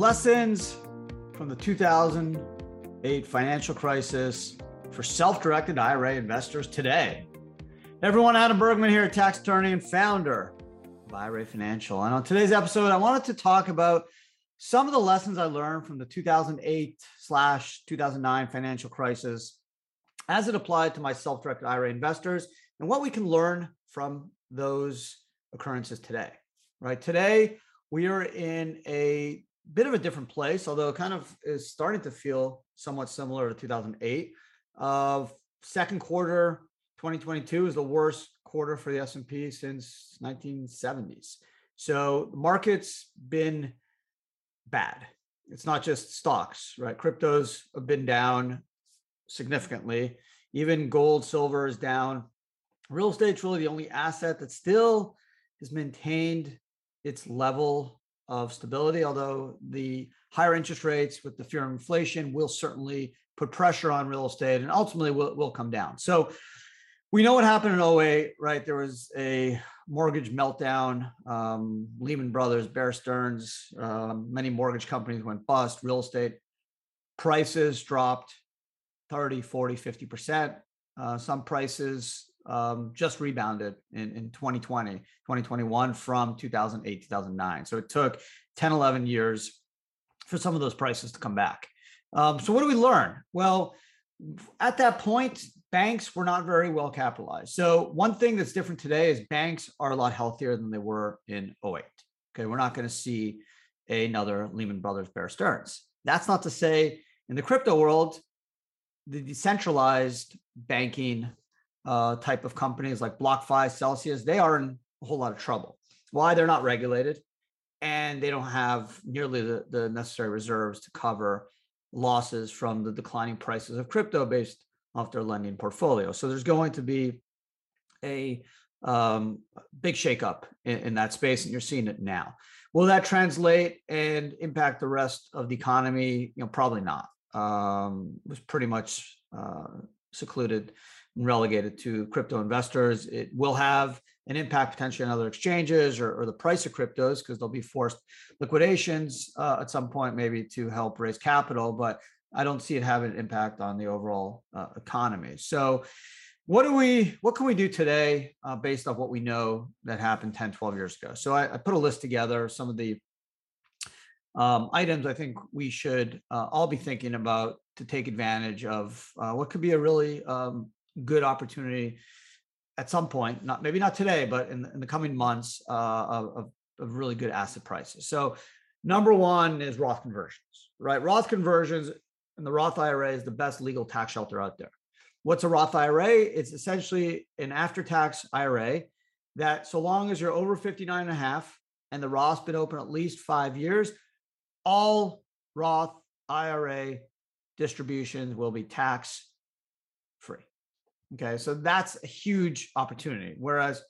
lessons from the 2008 financial crisis for self directed IRA investors today. Everyone, Adam Bergman here, tax attorney and founder of IRA Financial. And on today's episode, I wanted to talk about some of the lessons I learned from the 2008 slash 2009 financial crisis as it applied to my self directed IRA investors and what we can learn from those occurrences today. Right. Today, we are in a bit of a different place, although it kind of is starting to feel somewhat similar to 2008. Uh, second quarter 2022 is the worst quarter for the S&P since 1970s. So the market's been bad. It's not just stocks, right? Cryptos have been down significantly. Even gold, silver is down. Real estate's really the only asset that still has maintained its level of stability, although the higher interest rates with the fear of inflation will certainly put pressure on real estate and ultimately will, will come down. So we know what happened in 08, right? There was a mortgage meltdown. Um, Lehman Brothers, Bear Stearns, um, many mortgage companies went bust. Real estate prices dropped 30, 40, 50%. Uh, some prices um, just rebounded in, in 2020, 2021 from 2008, 2009. So it took 10, 11 years for some of those prices to come back. Um, so what do we learn? Well, at that point, banks were not very well capitalized. So one thing that's different today is banks are a lot healthier than they were in 08. Okay, we're not going to see another Lehman Brothers Bear Stearns. That's not to say in the crypto world, the decentralized banking uh, type of companies like BlockFi, Celsius, they are in a whole lot of trouble. Why? They're not regulated and they don't have nearly the, the necessary reserves to cover losses from the declining prices of crypto based off their lending portfolio. So there's going to be a um, big shakeup in, in that space, and you're seeing it now. Will that translate and impact the rest of the economy? You know, probably not. Um, was pretty much uh, secluded and relegated to crypto investors. It will have an impact potentially on other exchanges or, or the price of cryptos because there'll be forced liquidations uh, at some point, maybe to help raise capital. But I don't see it having an impact on the overall uh, economy. So, what do we what can we do today uh, based off what we know that happened 10 12 years ago so i, I put a list together some of the um, items i think we should uh, all be thinking about to take advantage of uh, what could be a really um, good opportunity at some point, not maybe not today, but in, in the coming months uh, of, of really good asset prices. So number one is Roth conversions, right? Roth conversions and the Roth IRA is the best legal tax shelter out there. What's a Roth IRA? It's essentially an after-tax IRA that so long as you're over 59 and a half and the Roth's been open at least five years, all Roth IRA distributions will be tax. Okay, so that's a huge opportunity. Whereas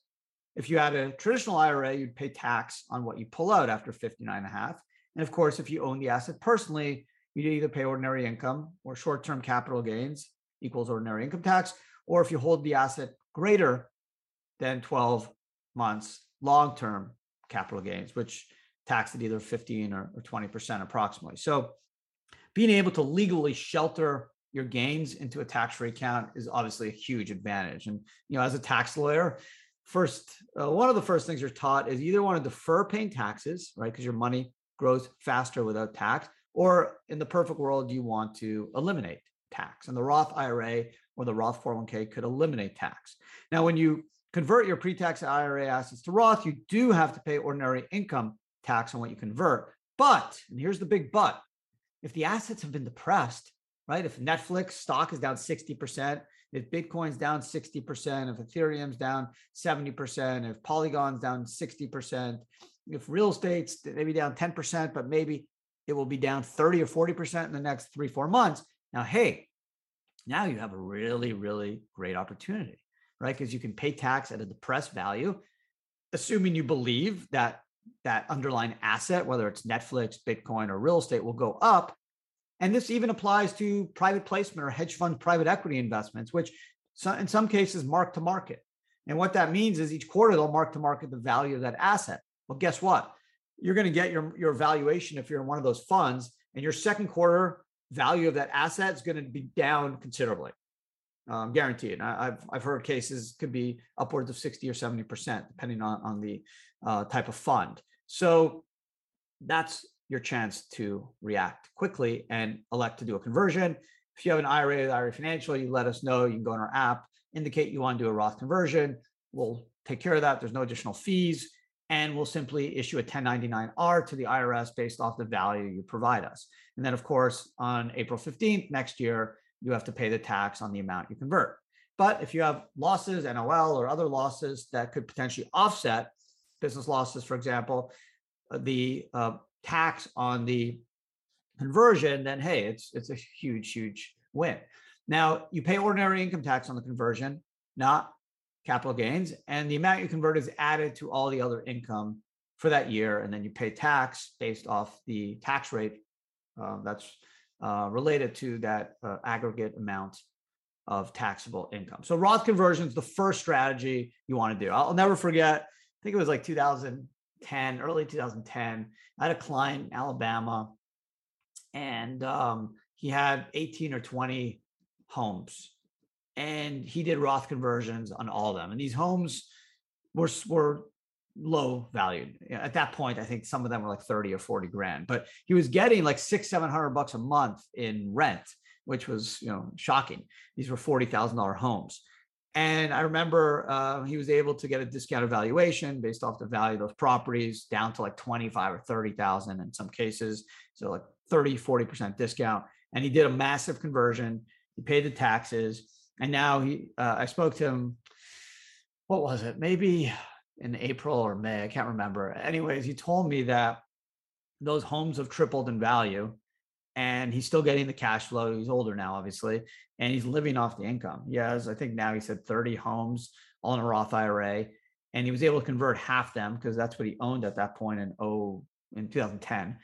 if you had a traditional IRA, you'd pay tax on what you pull out after 59 and a half. And of course, if you own the asset personally, you'd either pay ordinary income or short-term capital gains equals ordinary income tax, or if you hold the asset greater than 12 months, long-term capital gains, which taxed at either 15 or, or 20% approximately. So being able to legally shelter your gains into a tax-free account is obviously a huge advantage. And you know, as a tax lawyer, first uh, one of the first things you're taught is either want to defer paying taxes, right, because your money grows faster without tax, or in the perfect world, you want to eliminate tax. And the Roth IRA or the Roth 401k could eliminate tax. Now, when you convert your pre-tax IRA assets to Roth, you do have to pay ordinary income tax on what you convert. But, and here's the big but, if the assets have been depressed, right? If Netflix stock is down 60%, if Bitcoin's down 60%, if Ethereum's down 70%, if Polygon's down 60%, if real estate's maybe down 10%, but maybe it will be down 30 or 40% in the next three, four months. Now, hey, now you have a really, really great opportunity, right? Because you can pay tax at a depressed value, assuming you believe that that underlying asset, whether it's Netflix, Bitcoin, or real estate, will go up and this even applies to private placement or hedge fund private equity investments, which in some cases mark to market. And what that means is each quarter they'll mark to market the value of that asset. Well, guess what? you're going to get your, your valuation if you're in one of those funds and your second quarter value of that asset is going to be down considerably. Um, guaranteed. I, have I've heard cases could be upwards of 60 or 70%, depending on, on the uh, type of fund. So that's your chance to react quickly and elect to do a conversion. If you have an IRA, with IRA Financial, you let us know. You can go in our app, indicate you want to do a Roth conversion. We'll take care of that. There's no additional fees. And we'll simply issue a 1099R to the IRS based off the value you provide us. And then, of course, on April 15th next year, you have to pay the tax on the amount you convert. But if you have losses, NOL, or other losses that could potentially offset business losses, for example, uh, the uh, tax on the conversion, then hey, it's it's a huge, huge win. Now you pay ordinary income tax on the conversion, not capital gains, and the amount you convert is added to all the other income for that year, and then you pay tax based off the tax rate uh, that's uh, related to that uh, aggregate amount of taxable income. So Roth conversion is the first strategy you want to do. I'll never forget. I think it was like 2010, early 2010. I had a client in Alabama, and um, he had 18 or 20 homes, and he did Roth conversions on all of them. And these homes were were low valued at that point i think some of them were like 30 or 40 grand but he was getting like six seven hundred bucks a month in rent which was you know shocking these were $40000 homes and i remember uh, he was able to get a discounted valuation based off the value of those properties down to like 25 or 30000 in some cases. So like 30 40% discount. And he did a massive conversion. He paid the taxes. And now he uh, i spoke to him what was it? Maybe in April or May. I can't remember. Anyways, he told me that those homes have tripled in value and he's still getting the cash flow. He's older now, obviously, and he's living off the income. He has, I think now he said 30 homes all in a Roth IRA. And he was able to convert half them because that's what he owned at that point in oh in 2010.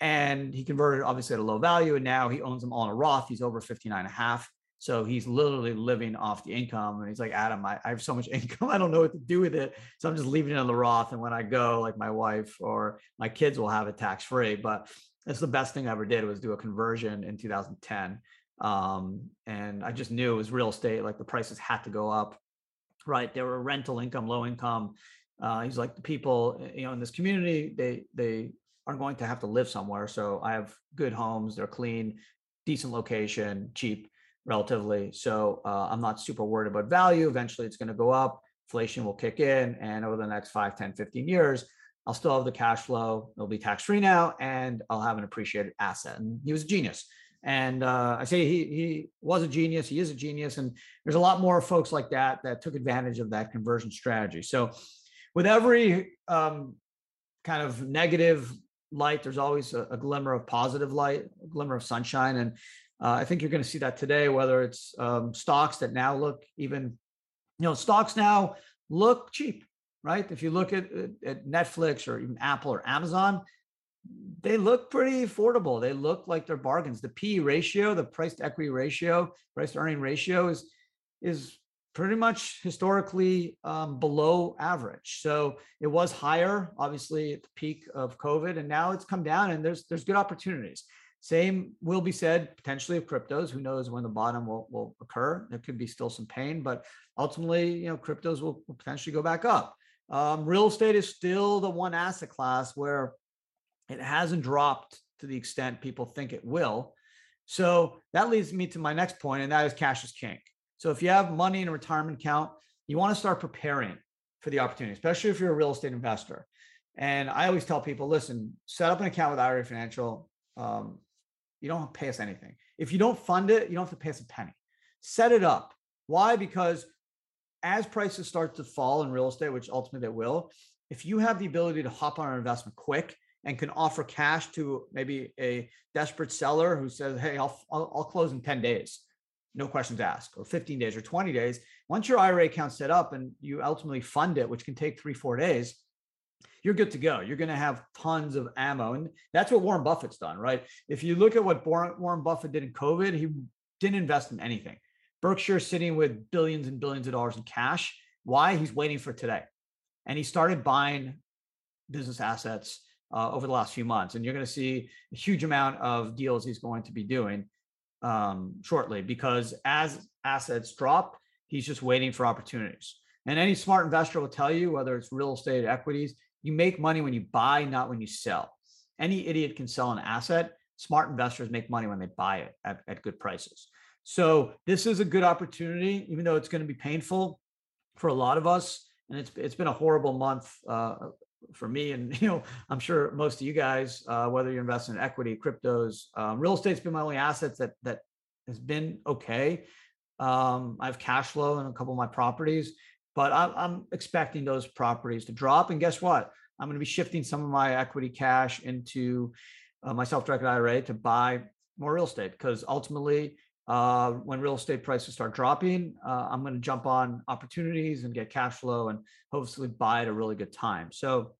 And he converted obviously at a low value. And now he owns them all in a Roth. He's over 59 and a half. So he's literally living off the income. And he's like, Adam, I, I, have so much income. I don't know what to do with it. So I'm just leaving it on the Roth. And when I go, like my wife or my kids will have it tax free. But it's the best thing I ever did was do a conversion in 2010. Um, and I just knew it was real estate. Like the prices had to go up, right? There were rental income, low income. Uh, he's like the people, eh, you know, in this community, they, they are going to have to live somewhere. So I have good homes. They're clean, decent location, cheap relatively. So uh, I'm not super worried about value. Eventually it's going to go up. Inflation will kick in. And over the next 5, 10, 15 years, I'll still have the cash flow. It'll be tax free now, and I'll have an appreciated asset. And he was a genius. And uh, I say he he was a genius. He is a genius, and there's a lot more folks like that that took advantage of that conversion strategy. So, with every um, kind of negative light, there's always a, a, glimmer of positive light, a glimmer of sunshine. And uh, I think you're going to see that today, whether it's um, stocks that now look even, you know, stocks now look cheap, right? If you look at, at Netflix or even Apple or Amazon, they look pretty affordable. They look like they're bargains. The P ratio, the price to equity ratio, price to earning ratio is is pretty much historically um, below average. So it was higher, obviously, at the peak of COVID, and now it's come down, and there's there's good opportunities. Same will be said potentially of cryptos. Who knows when the bottom will, will occur? There could be still some pain, but ultimately, you know, cryptos will, will potentially go back up. Um, real estate is still the one asset class where it hasn't dropped to the extent people think it will. So that leads me to my next point, and that is cash is king. So if you have money in a retirement account, you want to start preparing for the opportunity, especially if you're a real estate investor. And I always tell people, listen, set up an account with IRA Financial. Um, you don't pay us anything. If you don't fund it, you don't have to pay us a penny. Set it up. Why? Because as prices start to fall in real estate, which ultimately they will, if you have the ability to hop on an investment quick and can offer cash to maybe a desperate seller who says, "Hey, I'll I'll, I'll close in 10 days." No questions asked, or 15 days, or 20 days. Once your IRA account set up and you ultimately fund it, which can take three, four days, you're good to go. You're going to have tons of ammo. And that's what Warren Buffett's done, right? If you look at what Warren Buffett did in COVID, he didn't invest in anything. Berkshire's sitting with billions and billions of dollars in cash. Why? He's waiting for today. And he started buying business assets uh, over the last few months, and you're going to see a huge amount of deals he's going to be doing um, shortly because as assets drop, he's just waiting for opportunities. And any smart investor will tell you, whether it's real estate, equities, you make money when you buy, not when you sell. Any idiot can sell an asset. Smart investors make money when they buy it at, at good prices. So this is a good opportunity, even though it's going to be painful for a lot of us. And it's it's been a horrible month uh, for me, and you know I'm sure most of you guys, uh, whether you're investing in equity, cryptos, um, real estate's been my only assets that that has been okay. Um, I have cash flow in a couple of my properties, but I'm, I'm expecting those properties to drop. And guess what? I'm going to be shifting some of my equity cash into uh, my self-directed IRA to buy more real estate because ultimately, uh, when real estate prices start dropping, uh, I'm going to jump on opportunities and get cash flow and hopefully buy at a really good time. So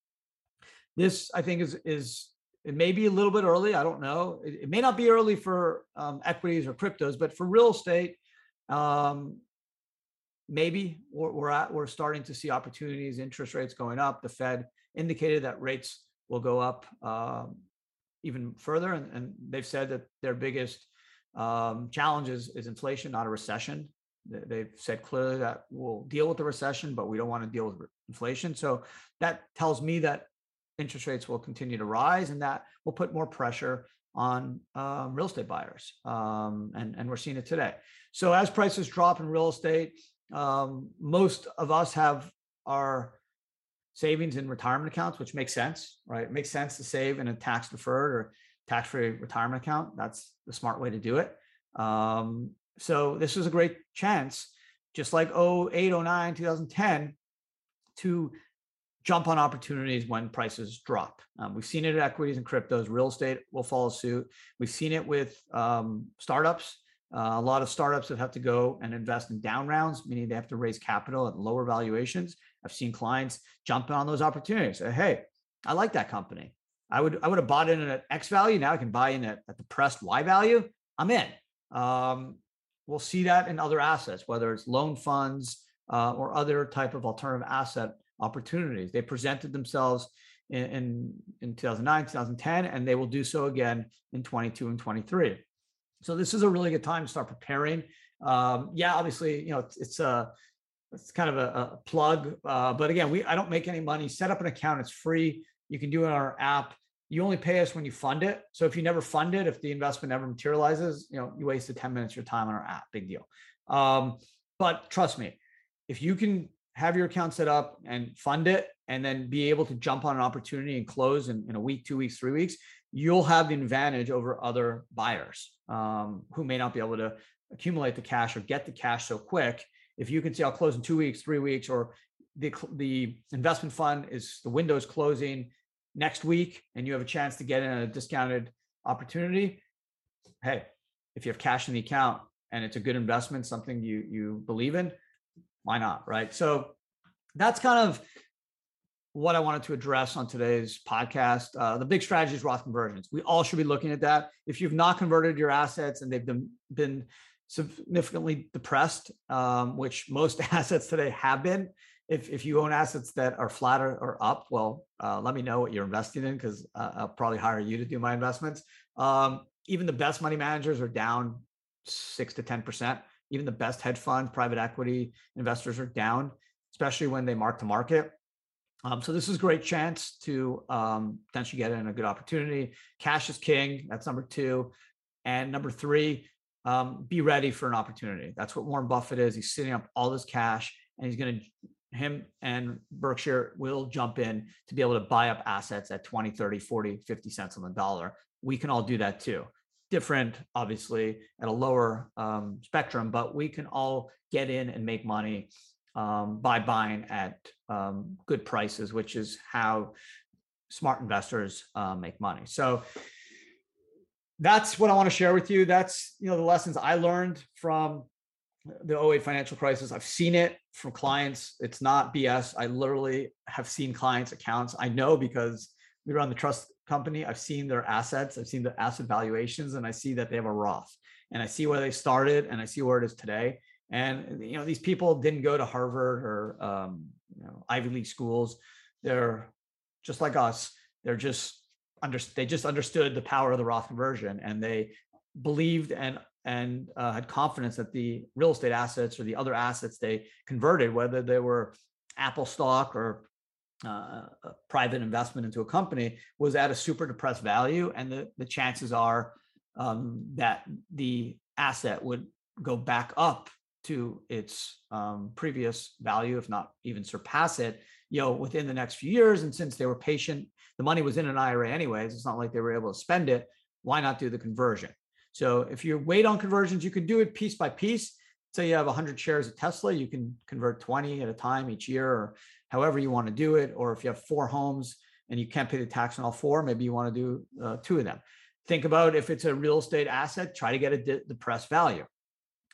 this, I think, is is it may be a little bit early. I don't know. It, it may not be early for um, equities or cryptos, but for real estate, um, maybe we're, we're at we're starting to see opportunities. Interest rates going up. The Fed indicated that rates will go up um, even further, and, and, they've said that their biggest um, challenge is, is inflation, not a recession. They've said clearly that we'll deal with the recession, but we don't want to deal with inflation. So that tells me that interest rates will continue to rise, and that will put more pressure on um, real estate buyers. Um, and, and we're seeing it today. So as prices drop in real estate, um, most of us have our savings in retirement accounts, which makes sense, right? It makes sense to save in a tax deferred or tax free retirement account. That's the smart way to do it. Um, so this is a great chance, just like 08, 09, 2010, to jump on opportunities when prices drop. Um, we've seen it at equities and cryptos. Real estate will follow suit. We've seen it with um, startups. Uh, a lot of startups that have to go and invest in down rounds, meaning they have to raise capital at lower valuations. I've seen clients jump on those opportunities. Say, hey, I like that company. I would I would have bought in at X value. Now I can buy in at, at the pressed Y value. I'm in. Um, we'll see that in other assets, whether it's loan funds uh, or other type of alternative asset opportunities. They presented themselves in, in, in 2009, 2010, and they will do so again in 22 and 23. So this is a really good time to start preparing. Um, yeah, obviously, you know, it's, it's a it's kind of a, a plug, uh, but again, we I don't make any money. Set up an account; it's free. You can do it on our app. You only pay us when you fund it. So if you never fund it, if the investment never materializes, you know, you wasted 10 minutes of your time on our app. Big deal. Um, but trust me, if you can have your account set up and fund it and then be able to jump on an opportunity and close in, in a week, two weeks, three weeks, you'll have the advantage over other buyers um, who may not be able to accumulate the cash or get the cash so quick. If you can say, I'll close in two weeks, three weeks, or the, the investment fund is the window is closing next week and you have a chance to get in a discounted opportunity. Hey, if you have cash in the account and it's a good investment, something you you believe in, why not? Right. So that's kind of what I wanted to address on today's podcast. Uh, the big strategy is Roth conversions. We all should be looking at that. If you've not converted your assets and they've been, been significantly depressed, um, which most assets today have been, if, if you own assets that are flat or, or up, well, uh, let me know what you're investing in because uh, I'll probably hire you to do my investments. Um, even the best money managers are down six to 10% even the best hedge funds, private equity investors are down, especially when they mark to market. Um, so this is a great chance to um, potentially get in a good opportunity. Cash is king. That's number two. And number three, um, be ready for an opportunity. That's what Warren Buffett is. He's sitting up all this cash and he's going to, him and Berkshire will jump in to be able to buy up assets at 20, 30, 40, 50 cents on the dollar. We can all do that too different, obviously, at a lower um, spectrum, but we can all get in and make money um, by buying at um, good prices, which is how smart investors uh, make money. So that's what I want to share with you. That's you know the lessons I learned from the 08 financial crisis. I've seen it from clients. It's not BS. I literally have seen clients' accounts. I know because we run the trust company, I've seen their assets, I've seen the asset valuations, and I see that they have a Roth. And I see where they started and I see where it is today. And you know, these people didn't go to Harvard or um, you know, Ivy League schools. They're just like us. They're just under, they just understood the power of the Roth conversion and they believed and and uh, had confidence that the real estate assets or the other assets they converted, whether they were Apple stock or uh, a private investment into a company, was at a super depressed value, and the the chances are um, that the asset would go back up to its um, previous value, if not even surpass it, you know, within the next few years. And since they were patient, the money was in an IRA anyways. It's not like they were able to spend it. Why not do the conversion? So if you wait on conversions, you can do it piece by piece. Say you have 100 shares of Tesla, you can convert 20 at a time each year, or however you want to do it. Or if you have four homes and you can't pay the tax on all four, maybe you want to do uh, two of them. Think about if it's a real estate asset, try to get a depressed value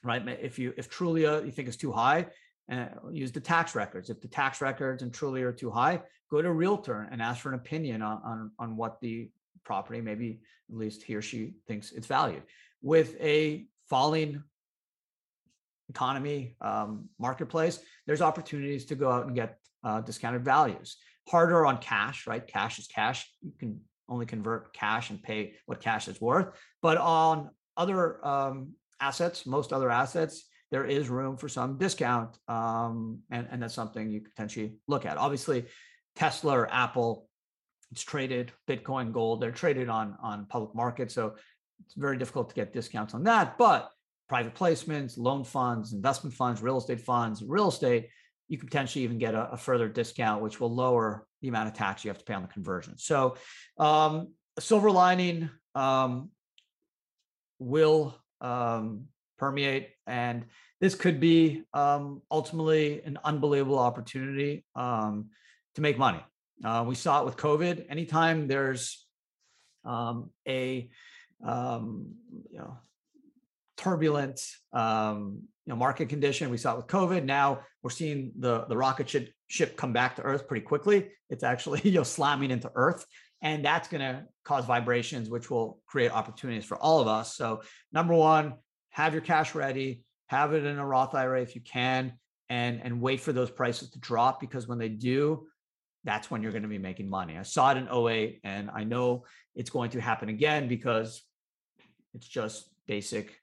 right? If you if Trulia you think is too high, uh, use the tax records. If the tax records and Trulia are too high, go to a realtor and ask for an opinion on on, on what the property maybe at least he or she thinks it's valued. With a falling economy um, marketplace, there's opportunities to go out and get uh, discounted values. Harder on cash, right? Cash is cash. You can only convert cash and pay what cash is worth. But on other um, assets, most other assets, there is room for some discount. Um, and, and that's something you potentially look at. Obviously, Tesla or Apple, it's traded, Bitcoin, gold, they're traded on, on public markets. So it's very difficult to get discounts on that. But private placements, loan funds, investment funds, real estate funds, real estate, you could potentially even get a, a, further discount, which will lower the amount of tax you have to pay on the conversion. So, um, silver lining um, will um, permeate. And this could be um, ultimately an unbelievable opportunity um, to make money. Uh, we saw it with COVID. Anytime there's um, a um, you know turbulent um, you know market condition, we saw it with COVID. Now we're seeing the the rocket ship, ship come back to Earth pretty quickly. It's actually you know slamming into Earth and that's going to cause vibrations which will create opportunities for all of us so number one have your cash ready have it in a roth ira if you can and and wait for those prices to drop because when they do that's when you're going to be making money i saw it in 08 and i know it's going to happen again because it's just basic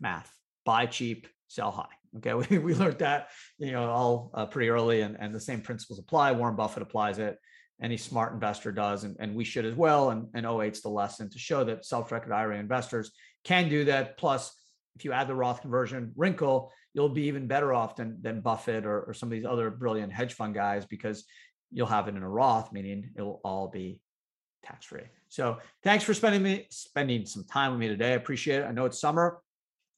math buy cheap sell high okay we, we learned that you know all uh, pretty early and, and the same principles apply warren buffett applies it any smart investor does, and, and we should as well. And, and 08's the lesson to show that self-directed IRA investors can do that. Plus, if you add the Roth conversion wrinkle, you'll be even better off than, than Buffett or, or some of these other brilliant hedge fund guys because you'll have it in a Roth, meaning it'll all be tax free. So thanks for spending me spending some time with me today. I appreciate it. I know it's summer.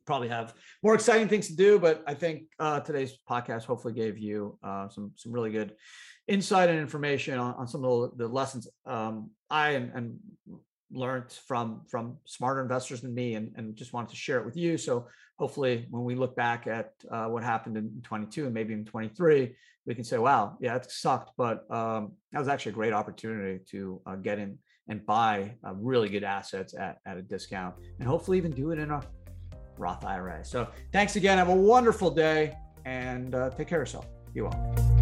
Probably have more exciting things to do, but I think uh, today's podcast hopefully gave you uh, some some really good insight and information on, on some of the, the lessons um, I and, and, learned from from smarter investors than me, and, and just wanted to share it with you. So hopefully, when we look back at uh, what happened in 22 and maybe in 23, we can say, "Wow, yeah, it sucked, but um, that was actually a great opportunity to uh, get in and buy uh, really good assets at, at a discount, and hopefully even do it in a Roth IRA." So thanks again. Have a wonderful day, and uh, take care of yourself. You all.